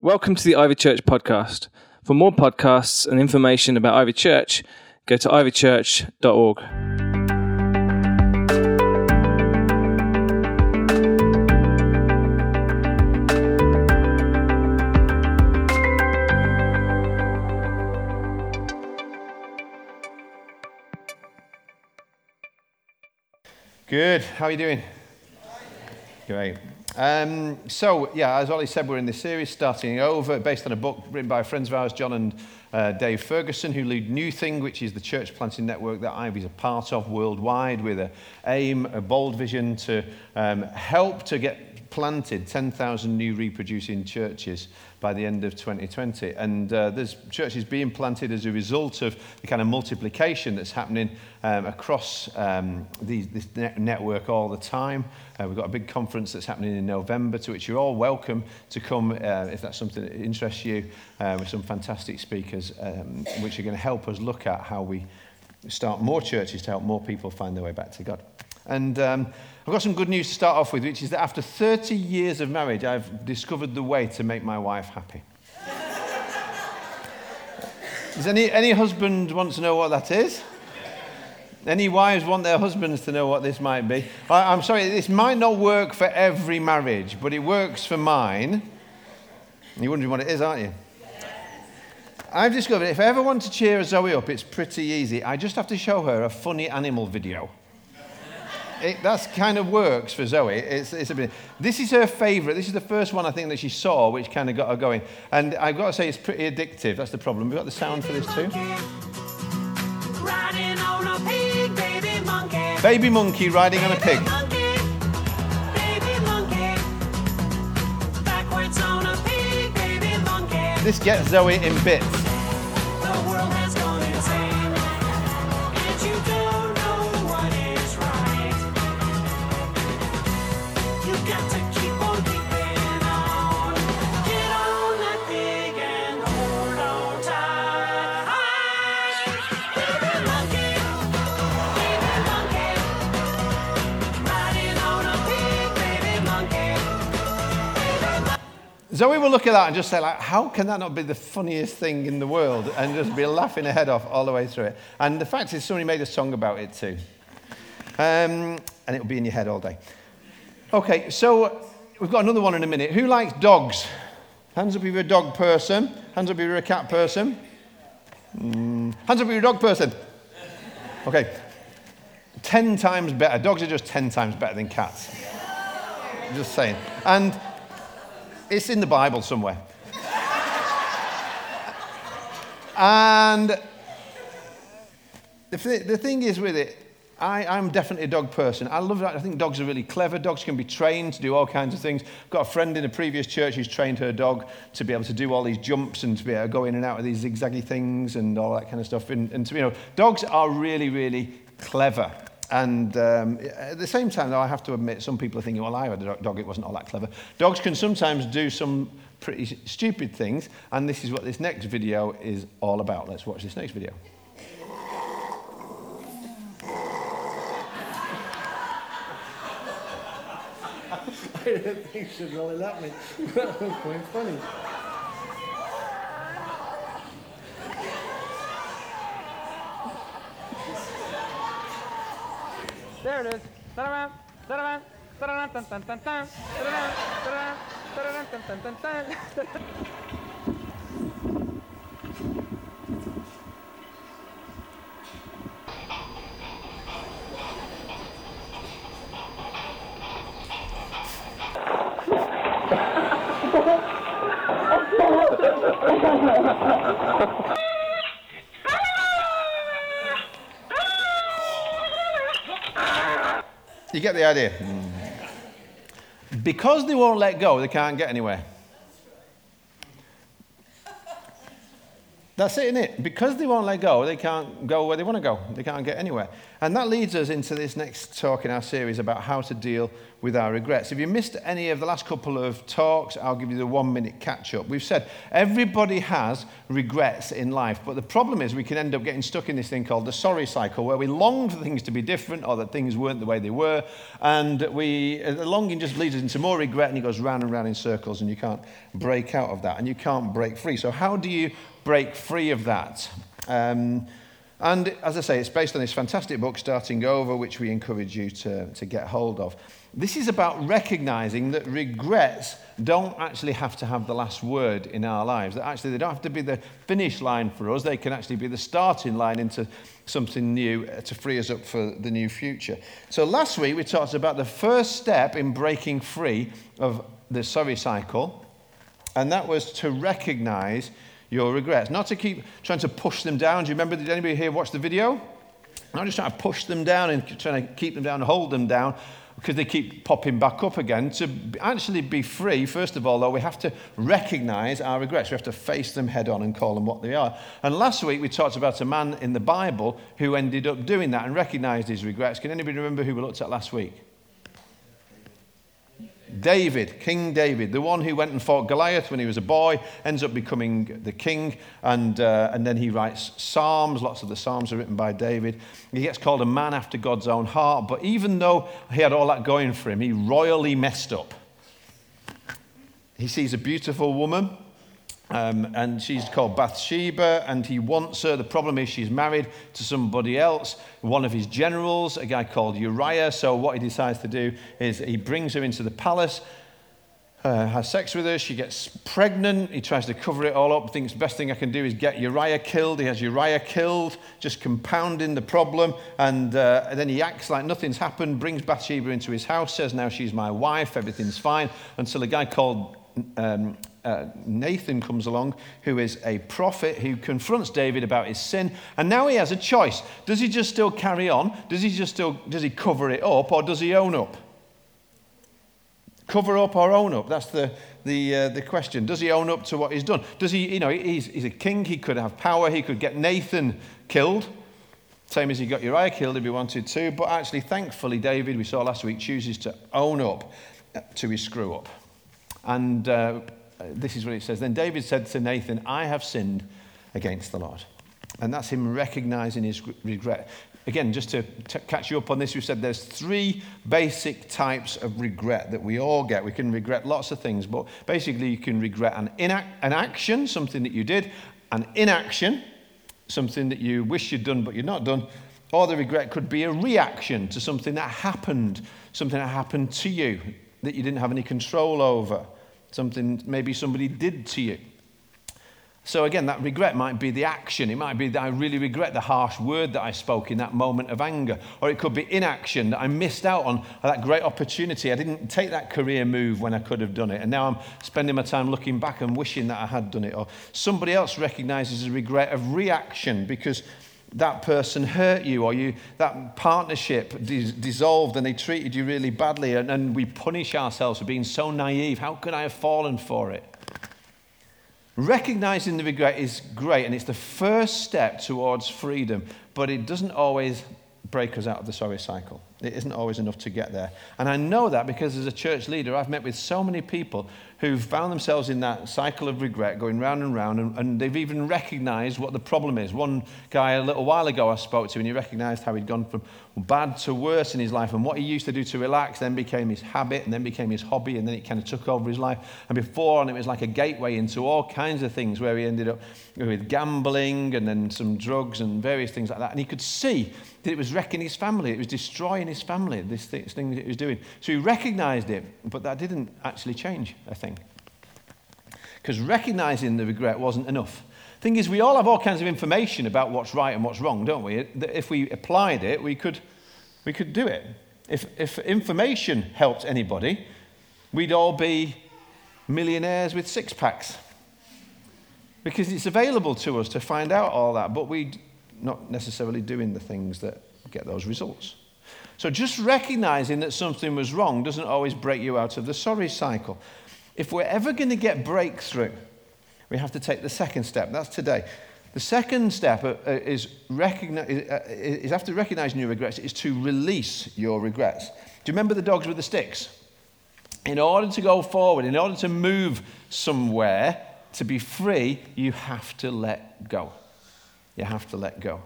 Welcome to the Ivy Church podcast. For more podcasts and information about Ivy Church, go to ivychurch.org. Good. How are you doing? Great. Um, so, yeah, as Ollie said, we're in this series starting over based on a book written by friends of ours, Jon and uh, Dave Ferguson, who lead New Thing, which is the church planting network that Ivy's a part of worldwide with a aim, a bold vision to um, help to get planted 10,000 new reproducing churches by the end of 2020. And uh, there's churches being planted as a result of the kind of multiplication that's happening um, across um, these, this net network all the time. Uh, we've got a big conference that's happening in November to which you're all welcome to come uh, if that's something that interests you uh, with some fantastic speakers um, which are going to help us look at how we start more churches to help more people find their way back to God. And um, I've got some good news to start off with, which is that after 30 years of marriage, I've discovered the way to make my wife happy. Does any, any husband want to know what that is? Any wives want their husbands to know what this might be? I, I'm sorry, this might not work for every marriage, but it works for mine. You're wondering what it is, aren't you? I've discovered if I ever want to cheer a Zoe up, it's pretty easy. I just have to show her a funny animal video it, that's kind of works for Zoe. It's, it's a bit, this is her favourite. This is the first one I think that she saw, which kind of got her going. And I've got to say, it's pretty addictive. That's the problem. We've got the sound for this too. Pig, baby, monkey. baby monkey riding on a pig. This gets Zoe in bits. Zoe will look at that and just say, like, how can that not be the funniest thing in the world? And just be laughing her head off all the way through it. And the fact is, somebody made a song about it too. Um, and it'll be in your head all day. Okay, so we've got another one in a minute. Who likes dogs? Hands up if you're a dog person. Hands up if you're a cat person. Mm. Hands up if you're a dog person. Okay. Ten times better. Dogs are just ten times better than cats. Just saying. And it's in the Bible somewhere. and the, th- the thing is with it, I, am definitely a dog person. I love that. I think dogs are really clever. Dogs can be trained to do all kinds of things. I've got a friend in a previous church who's trained her dog to be able to do all these jumps and to be able to go in and out of these zigzaggy things and all that kind of stuff. And, and to, you know, dogs are really, really clever. And um, at the same time, though, I have to admit, some people are thinking, well, I had a dog, it wasn't all that clever. Dogs can sometimes do some pretty stupid things, and this is what this next video is all about. Let's watch this next video. I didn't think she'd really let me. That was quite funny. There it is. You get the idea? Because they won't let go, they can't get anywhere. That's it, isn't it? Because they won't let go, they can't go where they want to go. They can't get anywhere. And that leads us into this next talk in our series about how to deal with our regrets. If you missed any of the last couple of talks, I'll give you the one minute catch up. We've said everybody has regrets in life, but the problem is we can end up getting stuck in this thing called the sorry cycle, where we long for things to be different or that things weren't the way they were, and we uh, the longing just leads us into more regret, and it goes round and round in circles, and you can't break out of that, and you can't break free. So how do you break free of that? Um, and as I say, it's based on this fantastic book, Starting Over, which we encourage you to, to get hold of. This is about recognizing that regrets don't actually have to have the last word in our lives. That actually they don't have to be the finish line for us. They can actually be the starting line into something new to free us up for the new future. So last week we talked about the first step in breaking free of the sorry cycle, and that was to recognize your regrets. Not to keep trying to push them down. Do you remember, did anybody here watch the video? Not just trying to push them down and trying to keep them down hold them down because they keep popping back up again. To actually be free, first of all, though, we have to recognize our regrets. We have to face them head on and call them what they are. And last week we talked about a man in the Bible who ended up doing that and recognized his regrets. Can anybody remember who we looked at last week? David, King David, the one who went and fought Goliath when he was a boy, ends up becoming the king, and, uh, and then he writes Psalms. Lots of the Psalms are written by David. He gets called a man after God's own heart, but even though he had all that going for him, he royally messed up. He sees a beautiful woman um, and she's called Bathsheba, and he wants her. The problem is she's married to somebody else, one of his generals, a guy called Uriah. So, what he decides to do is he brings her into the palace, uh, has sex with her. She gets pregnant. He tries to cover it all up, thinks the best thing I can do is get Uriah killed. He has Uriah killed, just compounding the problem. And, uh, then he acts like nothing's happened, brings Bathsheba into his house, says, Now she's my wife, everything's fine, until a guy called um, uh, Nathan comes along, who is a prophet who confronts David about his sin. And now he has a choice. Does he just still carry on? Does he just still, does he cover it up or does he own up? Cover up or own up? That's the, the, uh, the question. Does he own up to what he's done? Does he, you know, he's, he's a king, he could have power, he could get Nathan killed. Same as he got Uriah killed if he wanted to. But actually, thankfully, David, we saw last week, chooses to own up to his screw up. And uh, this is what it says. Then David said to Nathan, I have sinned against the Lord. And that's him recognizing his regret. Again, just to t- catch you up on this, we said there's three basic types of regret that we all get. We can regret lots of things, but basically, you can regret an, inac- an action, something that you did, an inaction, something that you wish you'd done but you're not done, or the regret could be a reaction to something that happened, something that happened to you that you didn't have any control over something maybe somebody did to you. So, again, that regret might be the action. It might be that I really regret the harsh word that I spoke in that moment of anger. Or it could be inaction that I missed out on that great opportunity. I didn't take that career move when I could have done it. And now I'm spending my time looking back and wishing that I had done it. Or somebody else recognizes a regret of reaction because that person hurt you or you that partnership dis- dissolved and they treated you really badly and, and we punish ourselves for being so naive. How could i have fallen for it? Recognizing the regret is great and it's the first step towards freedom but it doesn't always break us out of the sorry cycle it isn't always enough to get there and i know that because as a church leader i've met with so many people who've found themselves in that cycle of regret going round and round, and, and, they've even recognized what the problem is. One guy a little while ago I spoke to, and he recognized how he'd gone from bad to worse in his life, and what he used to do to relax then became his habit, and then became his hobby, and then it kind of took over his life. And before, and it was like a gateway into all kinds of things where he ended up with gambling and then some drugs and various things like that. And he could see that it was wrecking his family, it was destroying his family, this thing that he was doing. So he recognized it, but that didn't actually change a thing. Because recognizing the regret wasn't enough. Thing is, we all have all kinds of information about what's right and what's wrong, don't we? If we applied it, we could, we could do it. If, if information helped anybody, we'd all be millionaires with six packs. Because it's available to us to find out all that, but we're not necessarily doing the things that get those results. So just recognizing that something was wrong doesn't always break you out of the sorry cycle. If we're ever going to get breakthrough, we have to take the second step. That's today. The second step uh, uh, is, recognize, uh, is after recognizing your regrets, is to release your regrets. Do you remember the dogs with the sticks? In order to go forward, in order to move somewhere, to be free, you have to let go. You have to let go.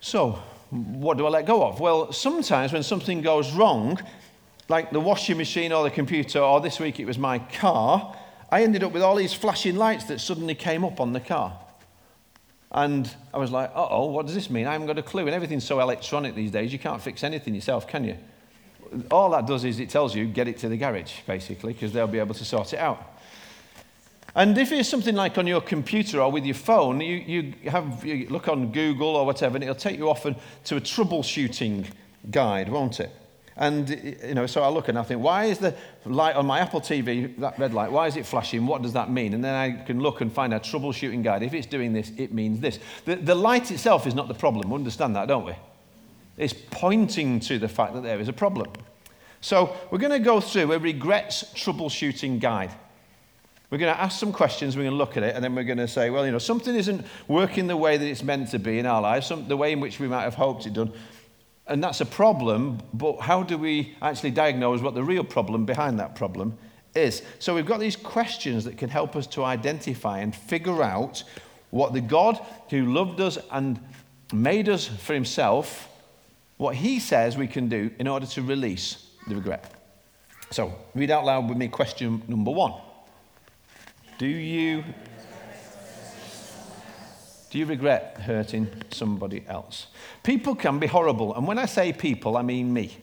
So, what do I let go of? Well, sometimes when something goes wrong, like the washing machine or the computer, or this week it was my car, I ended up with all these flashing lights that suddenly came up on the car. And I was like, uh oh, what does this mean? I haven't got a clue. And everything's so electronic these days, you can't fix anything yourself, can you? All that does is it tells you, get it to the garage, basically, because they'll be able to sort it out. And if it's something like on your computer or with your phone, you, you, have, you look on Google or whatever, and it'll take you often to a troubleshooting guide, won't it? And, you know, so I look and I think, why is the light on my Apple TV, that red light, why is it flashing? What does that mean? And then I can look and find a troubleshooting guide. If it's doing this, it means this. The, the light itself is not the problem. We understand that, don't we? It's pointing to the fact that there is a problem. So we're going to go through a regrets troubleshooting guide. We're going to ask some questions, we're going to look at it, and then we're going to say, well, you know, something isn't working the way that it's meant to be in our lives, some, the way in which we might have hoped it done. And that's a problem, but how do we actually diagnose what the real problem behind that problem is? So we've got these questions that can help us to identify and figure out what the God who loved us and made us for himself, what he says we can do in order to release the regret. So read out loud with me question number one. Do you do you regret hurting somebody else? People can be horrible, and when I say people, I mean me.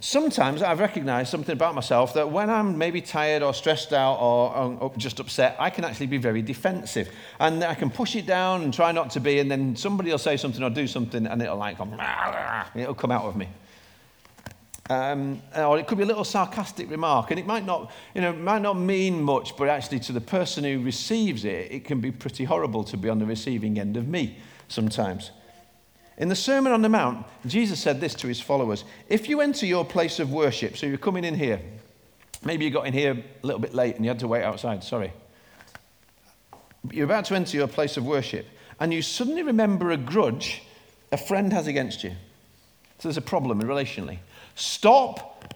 Sometimes I've recognized something about myself that when I'm maybe tired or stressed out or, just upset, I can actually be very defensive. And I can push it down and try not to be, and then somebody will say something or do something, and it'll like, it'll come out of me. Um, or it could be a little sarcastic remark, and it might not, you know, might not mean much, but actually to the person who receives it, it can be pretty horrible to be on the receiving end of me sometimes. In the Sermon on the Mount, Jesus said this to his followers If you enter your place of worship, so you're coming in here, maybe you got in here a little bit late and you had to wait outside, sorry. You're about to enter your place of worship, and you suddenly remember a grudge a friend has against you. So there's a problem relationally. Stop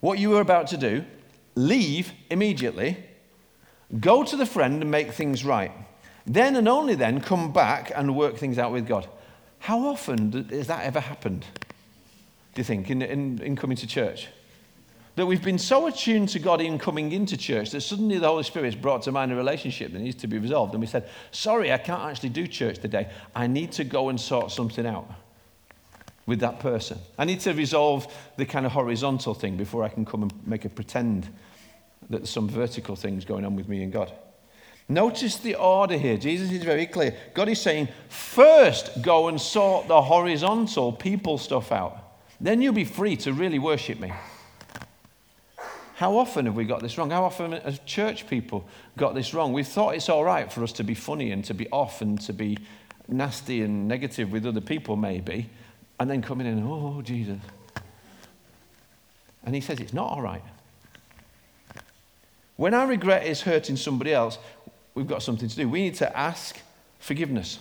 what you were about to do, leave immediately, go to the friend and make things right. Then and only then come back and work things out with God. How often has that ever happened, do you think, in, in, in coming to church? That we've been so attuned to God in coming into church that suddenly the Holy Spirit's brought to mind a relationship that needs to be resolved. And we said, Sorry, I can't actually do church today. I need to go and sort something out with that person. I need to resolve the kind of horizontal thing before I can come and make a pretend that some vertical things going on with me and God. Notice the order here. Jesus is very clear. God is saying, first go and sort the horizontal people stuff out. Then you'll be free to really worship me. How often have we got this wrong? How often have church people got this wrong? We've thought it's all right for us to be funny and to be off and to be nasty and negative with other people, maybe and then coming in, oh, Jesus. And he says it's not all right. When our regret is hurting somebody else, we've got something to do. We need to ask forgiveness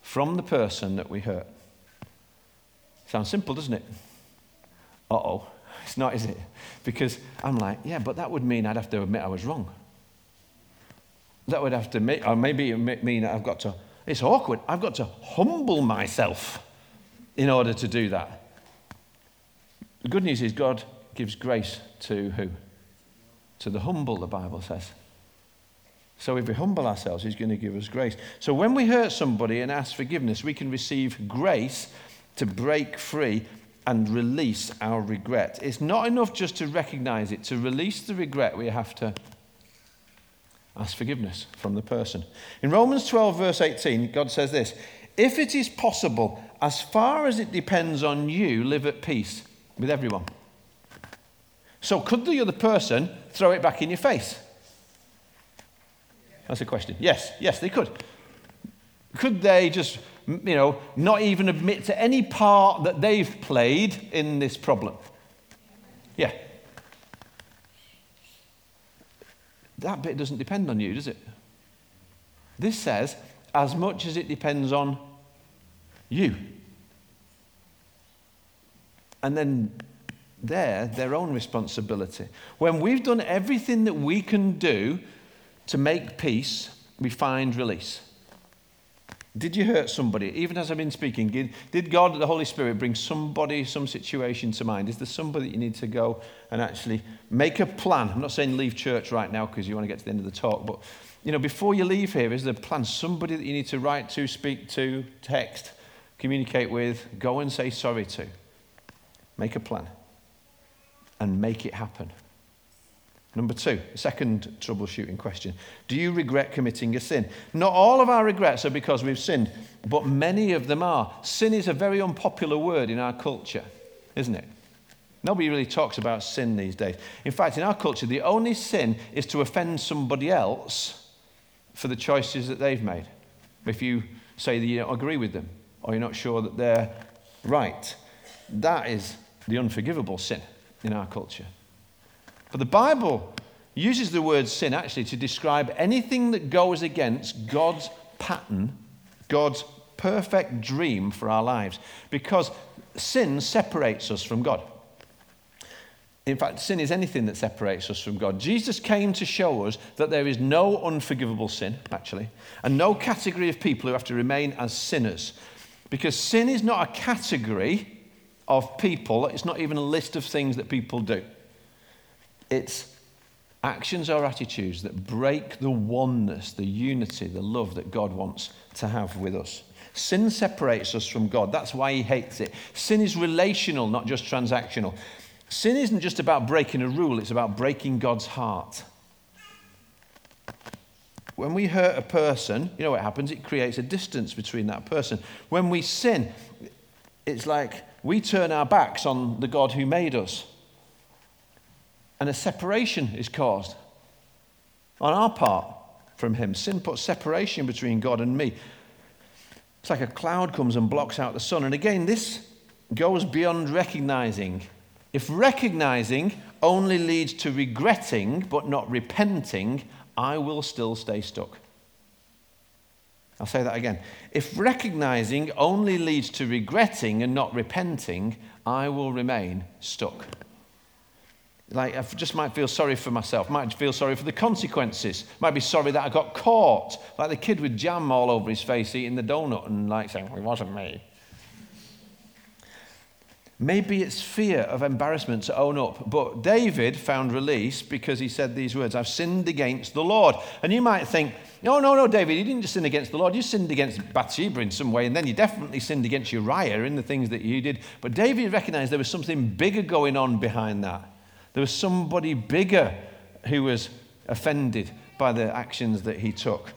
from the person that we hurt. Sounds simple, doesn't it? Uh oh. It's not, is it? Because I'm like, yeah, but that would mean I'd have to admit I was wrong. That would have to make, or maybe it would mean I've got to, it's awkward. I've got to humble myself in order to do that. The good news is God gives grace to who? To the humble, the Bible says. So if we humble ourselves, He's going to give us grace. So when we hurt somebody and ask forgiveness, we can receive grace to break free and release our regret. It's not enough just to recognize it. To release the regret, we have to ask forgiveness from the person. In Romans 12, verse 18, God says this If it is possible, as far as it depends on you, live at peace with everyone. So, could the other person throw it back in your face? That's a question. Yes, yes, they could. Could they just, you know, not even admit to any part that they've played in this problem? Yeah. That bit doesn't depend on you, does it? This says, as much as it depends on you. And then there, their own responsibility. When we've done everything that we can do to make peace, we find release. Did you hurt somebody? Even as I've been speaking, did, God, the Holy Spirit, bring somebody, some situation to mind? Is there somebody that you need to go and actually make a plan? I'm not saying leave church right now because you want to get to the end of the talk, but you know, before you leave here, is there a plan? Somebody that you need to write to, speak to, text, communicate with, go and say sorry to. Make a plan and make it happen. Number two, second troubleshooting question. Do you regret committing a sin? Not all of our regrets are because we've sinned, but many of them are. Sin is a very unpopular word in our culture, isn't it? Nobody really talks about sin these days. In fact, in our culture, the only sin is to offend somebody else for the choices that they've made. If you say that you don't agree with them or you're not sure that they're right, that is the unforgivable sin in our culture. But the Bible uses the word sin actually to describe anything that goes against God's pattern, God's perfect dream for our lives, because sin separates us from God. In fact, sin is anything that separates us from God. Jesus came to show us that there is no unforgivable sin, actually, and no category of people who have to remain as sinners. Because sin is not a category of people, it's not even a list of things that people do. It's actions or attitudes that break the oneness, the unity, the love that God wants to have with us. Sin separates us from God. That's why he hates it. Sin is relational, not just transactional. Sin isn't just about breaking a rule, it's about breaking God's heart. When we hurt a person, you know what happens? It creates a distance between that person. When we sin, it's like we turn our backs on the God who made us and a separation is caused on our part from Him. Sin puts separation between God and me. It's like a cloud comes and blocks out the sun. And again, this goes beyond recognizing. If recognizing only leads to regretting but not repenting, I will still stay stuck. I'll say that again. If recognizing only leads to regretting and not repenting, I will remain stuck. Like, I just might feel sorry for myself, might feel sorry for the consequences, might be sorry that I got caught, like the kid with jam all over his face eating the donut and like saying, well, it wasn't me. Maybe it's fear of embarrassment to own up. But David found release because he said these words I've sinned against the Lord. And you might think, no, no, no, David, you didn't just sin against the Lord. You sinned against Bathsheba in some way, and then you definitely sinned against Uriah in the things that you did. But David recognized there was something bigger going on behind that. There was somebody bigger who was offended by the actions that he took.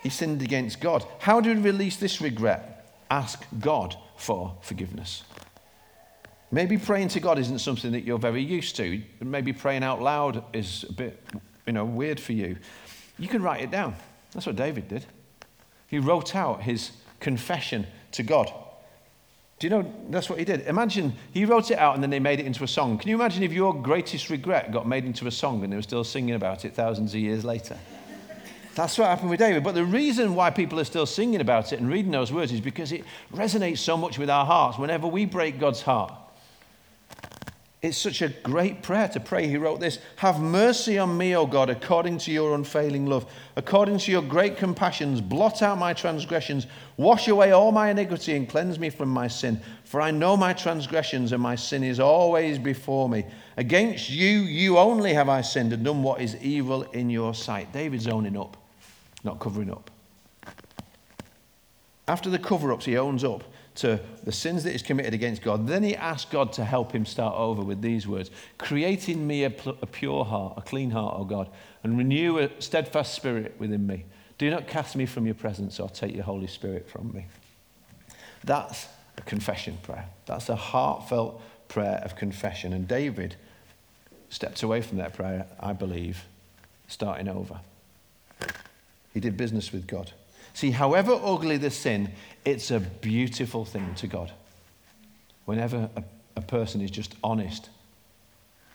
He sinned against God. How do we release this regret? Ask God for forgiveness. Maybe praying to God isn't something that you're very used to. Maybe praying out loud is a bit, you know, weird for you. You can write it down. That's what David did. He wrote out his confession to God. Do you know that's what he did? Imagine he wrote it out and then they made it into a song. Can you imagine if your greatest regret got made into a song and they were still singing about it thousands of years later? That's what happened with David. But the reason why people are still singing about it and reading those words is because it resonates so much with our hearts whenever we break God's heart. It's such a great prayer to pray. He wrote this Have mercy on me, O God, according to your unfailing love. According to your great compassions, blot out my transgressions, wash away all my iniquity, and cleanse me from my sin. For I know my transgressions, and my sin is always before me. Against you, you only have I sinned and done what is evil in your sight. David's owning up, not covering up. After the cover ups, he owns up to the sins that he's committed against God. Then he asks God to help him start over with these words Create in me a, a pure heart, a clean heart, O God, and renew a steadfast spirit within me. Do not cast me from your presence or take your Holy Spirit from me. That's a confession prayer. That's a heartfelt prayer of confession. And David stepped away from that prayer, I believe, starting over. He did business with God. See, however ugly the sin, it's a beautiful thing to God. Whenever a, a person is just honest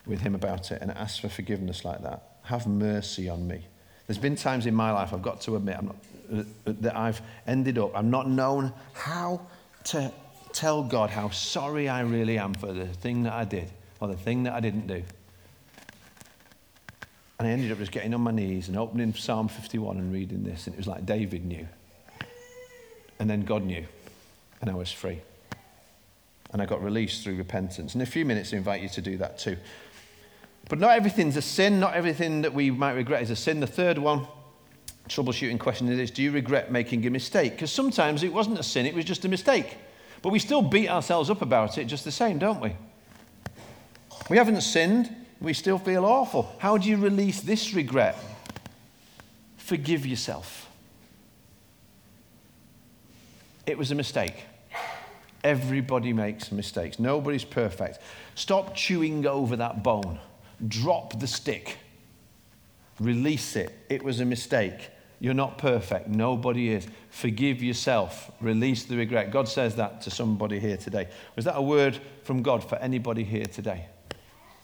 with Him about it and asks for forgiveness like that, have mercy on me. There's been times in my life, I've got to admit, I'm not, that I've ended up, I've not known how to tell God how sorry I really am for the thing that I did or the thing that I didn't do. And I ended up just getting on my knees and opening Psalm 51 and reading this. And it was like David knew. And then God knew. And I was free. And I got released through repentance. In a few minutes, I invite you to do that too. But not everything's a sin. Not everything that we might regret is a sin. The third one, troubleshooting question is Do you regret making a mistake? Because sometimes it wasn't a sin, it was just a mistake. But we still beat ourselves up about it just the same, don't we? We haven't sinned we still feel awful. How do you release this regret? Forgive yourself. It was a mistake. Everybody makes mistakes. Nobody's perfect. Stop chewing over that bone. Drop the stick. Release it. It was a mistake. You're not perfect. Nobody is. Forgive yourself. Release the regret. God says that to somebody here today. Was that a word from God for anybody here today?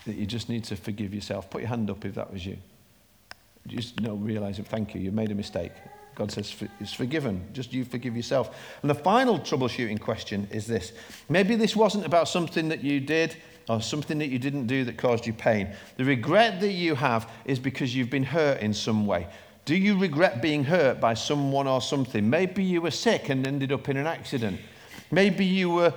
That you just need to forgive yourself. Put your hand up if that was you. Just you know, realize it. Thank you. You made a mistake. God says it's forgiven. Just you forgive yourself. And the final troubleshooting question is this maybe this wasn't about something that you did or something that you didn't do that caused you pain. The regret that you have is because you've been hurt in some way. Do you regret being hurt by someone or something? Maybe you were sick and ended up in an accident. Maybe you were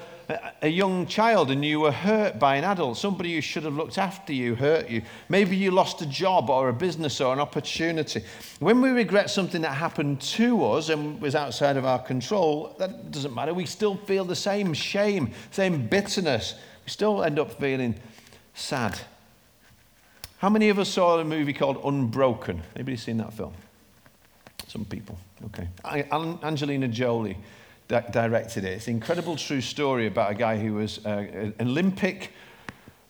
a young child and you were hurt by an adult, somebody who should have looked after you hurt you. Maybe you lost a job or a business or an opportunity. When we regret something that happened to us and was outside of our control, that doesn't matter. We still feel the same shame, same bitterness. We still end up feeling sad. How many of us saw a movie called Unbroken? Anybody seen that film? Some people. Okay. Angelina Jolie directed it. It's an incredible true story about a guy who was uh, an Olympic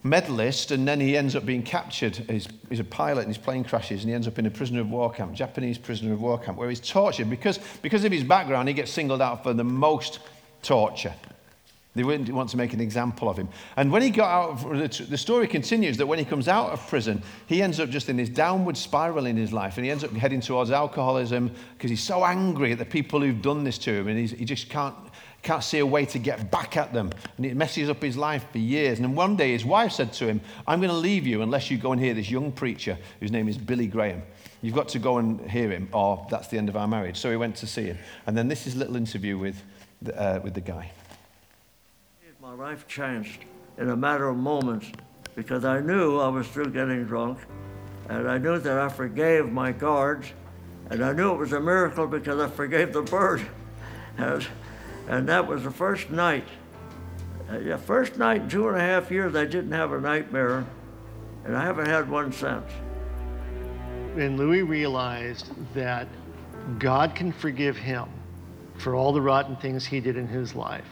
medalist and then he ends up being captured. He's, he's, a pilot and his plane crashes and he ends up in a prisoner of war camp, Japanese prisoner of war camp, where he's tortured. Because, because of his background, he gets singled out for the most torture. They wouldn't want to make an example of him. And when he got out, of, the story continues that when he comes out of prison, he ends up just in this downward spiral in his life. And he ends up heading towards alcoholism because he's so angry at the people who've done this to him. And he just can't, can't see a way to get back at them. And it messes up his life for years. And then one day his wife said to him, I'm going to leave you unless you go and hear this young preacher whose name is Billy Graham. You've got to go and hear him, or that's the end of our marriage. So he went to see him. And then this is a little interview with the, uh, with the guy. My life changed in a matter of moments because I knew I was still getting drunk, and I knew that I forgave my guards, and I knew it was a miracle because I forgave the bird. And, and that was the first night. Uh, the first night in two and a half years, I didn't have a nightmare, and I haven't had one since. And Louis realized that God can forgive him for all the rotten things he did in his life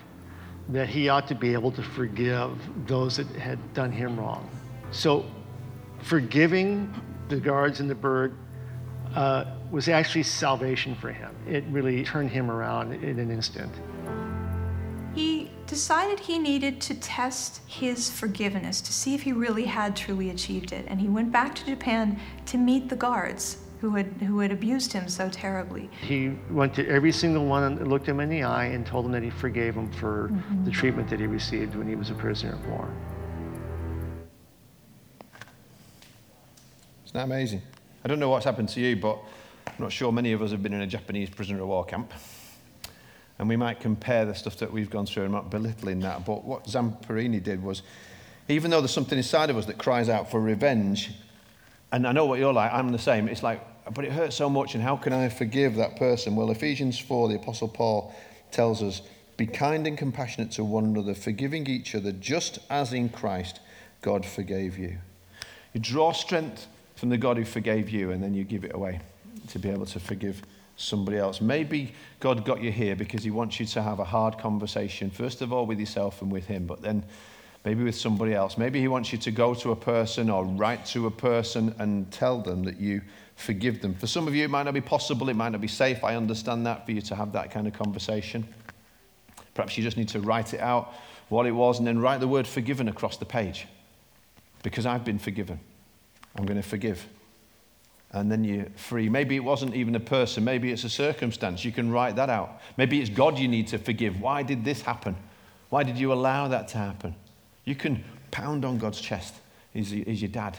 that he ought to be able to forgive those that had done him wrong. So, forgiving the guards and the bird uh, was actually salvation for him. It really turned him around in an instant. He decided he needed to test his forgiveness to see if he really had truly achieved it. And he went back to Japan to meet the guards who had, who had abused him so terribly. He went to every single one and looked him in the eye and told him that he forgave him for mm-hmm. the treatment that he received when he was a prisoner of war. Isn't that amazing? I don't know what's happened to you, but I'm not sure many of us have been in a Japanese prisoner of war camp. And we might compare the stuff that we've gone through. I'm not belittling that, but what Zamperini did was, even though there's something inside of us that cries out for revenge, and I know what you're like, I'm the same. It's like, but it hurts so much, and how can I forgive that person? Well, Ephesians 4, the Apostle Paul tells us, Be kind and compassionate to one another, forgiving each other, just as in Christ God forgave you. You draw strength from the God who forgave you, and then you give it away to be able to forgive somebody else. Maybe God got you here because He wants you to have a hard conversation, first of all with yourself and with Him, but then maybe with somebody else. Maybe He wants you to go to a person or write to a person and tell them that you forgive them. For some of you, it might not be possible, it might not be safe. I understand that for you to have that kind of conversation. Perhaps you just need to write it out, what it was, and then write the word forgiven across the page. Because I've been forgiven. I'm going to forgive. and then you're free. Maybe it wasn't even a person, maybe it's a circumstance. You can write that out. Maybe it's God you need to forgive. Why did this happen? Why did you allow that to happen? You can pound on God's chest. He's, he's your dad.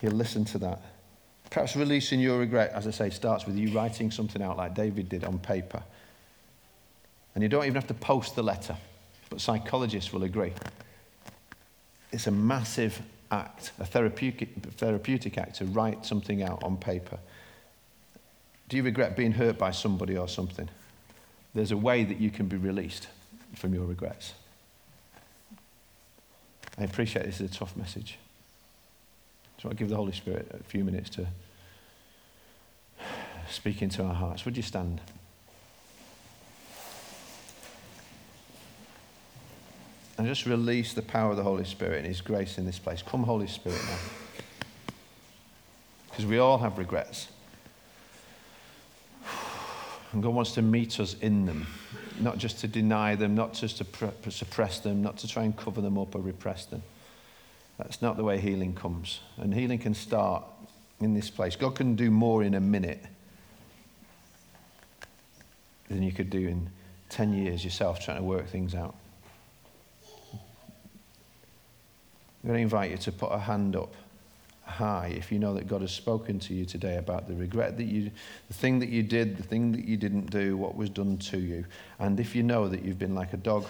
He'll listen to that. Perhaps releasing your regret, as I say, starts with you writing something out like David did on paper. And you don't even have to post the letter, but psychologists will agree. It's a massive act, a therapeutic, therapeutic act to write something out on paper. Do you regret being hurt by somebody or something? There's a way that you can be released from your regrets. I appreciate this is a tough message. So I give the Holy Spirit a few minutes to speak into our hearts. Would you stand? And just release the power of the Holy Spirit and His grace in this place. Come, Holy Spirit, now. Because we all have regrets. And God wants to meet us in them, not just to deny them, not just to pr- suppress them, not to try and cover them up or repress them. That's not the way healing comes. And healing can start in this place. God can do more in a minute than you could do in 10 years yourself trying to work things out. I'm going to invite you to put a hand up high if you know that God has spoken to you today about the regret that you, the thing that you did, the thing that you didn't do, what was done to you. And if you know that you've been like a dog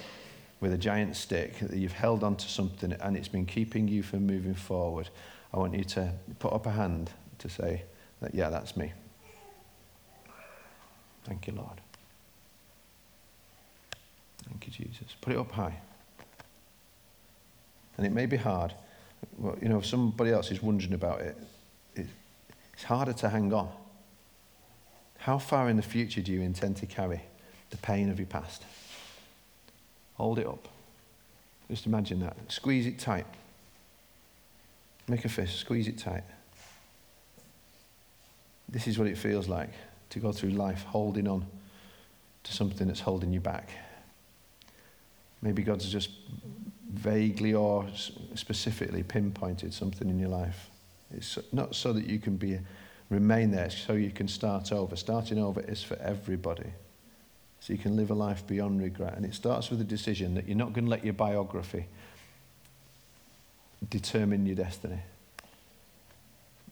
with a giant stick, that you've held onto something and it's been keeping you from moving forward, I want you to put up a hand to say that, yeah, that's me. Thank you, Lord. Thank you, Jesus. Put it up high. And it may be hard. Well, you know, if somebody else is wondering about it, it, it's harder to hang on. How far in the future do you intend to carry the pain of your past? Hold it up. Just imagine that. Squeeze it tight. Make a fist, squeeze it tight. This is what it feels like to go through life holding on to something that's holding you back. Maybe God's just vaguely or specifically pinpointed something in your life. It's not so that you can be remain there, it's so you can start over. Starting over is for everybody. So you can live a life beyond regret. And it starts with a decision that you're not going to let your biography determine your destiny.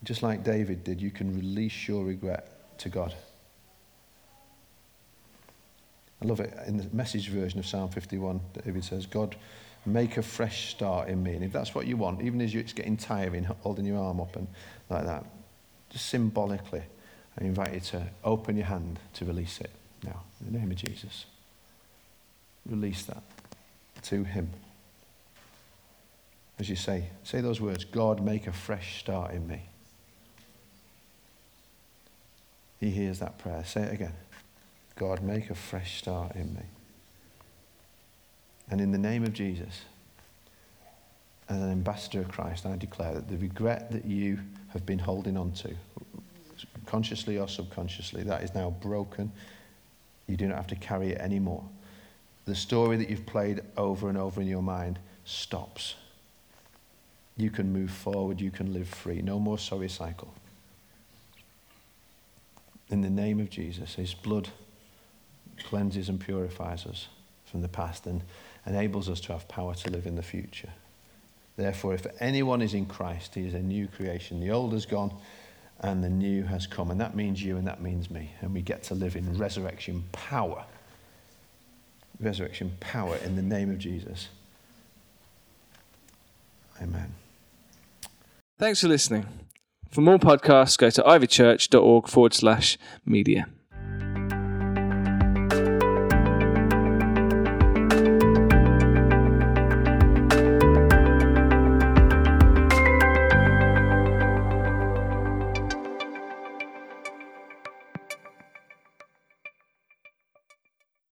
Just like David did, you can release your regret to God. I love it. In the message version of Psalm 51, David says, God, make a fresh start in me. And if that's what you want, even as you, it's getting tiring, holding your arm up and like that, just symbolically, I invite you to open your hand to release it now. In the name of Jesus. Release that to Him. As you say, say those words God, make a fresh start in me. He hears that prayer. Say it again. God, make a fresh start in me. And in the name of Jesus, as an ambassador of Christ, I declare that the regret that you have been holding on to, consciously or subconsciously, that is now broken. You do not have to carry it anymore. The story that you've played over and over in your mind stops. You can move forward, you can live free. No more sorry cycle. In the name of Jesus, his blood cleanses and purifies us from the past and enables us to have power to live in the future. Therefore, if anyone is in Christ, he is a new creation. The old has gone and the new has come. And that means you and that means me. And we get to live in resurrection power. Resurrection power in the name of Jesus. Amen. Thanks for listening. For more podcasts, go to ivychurch.org forward slash media.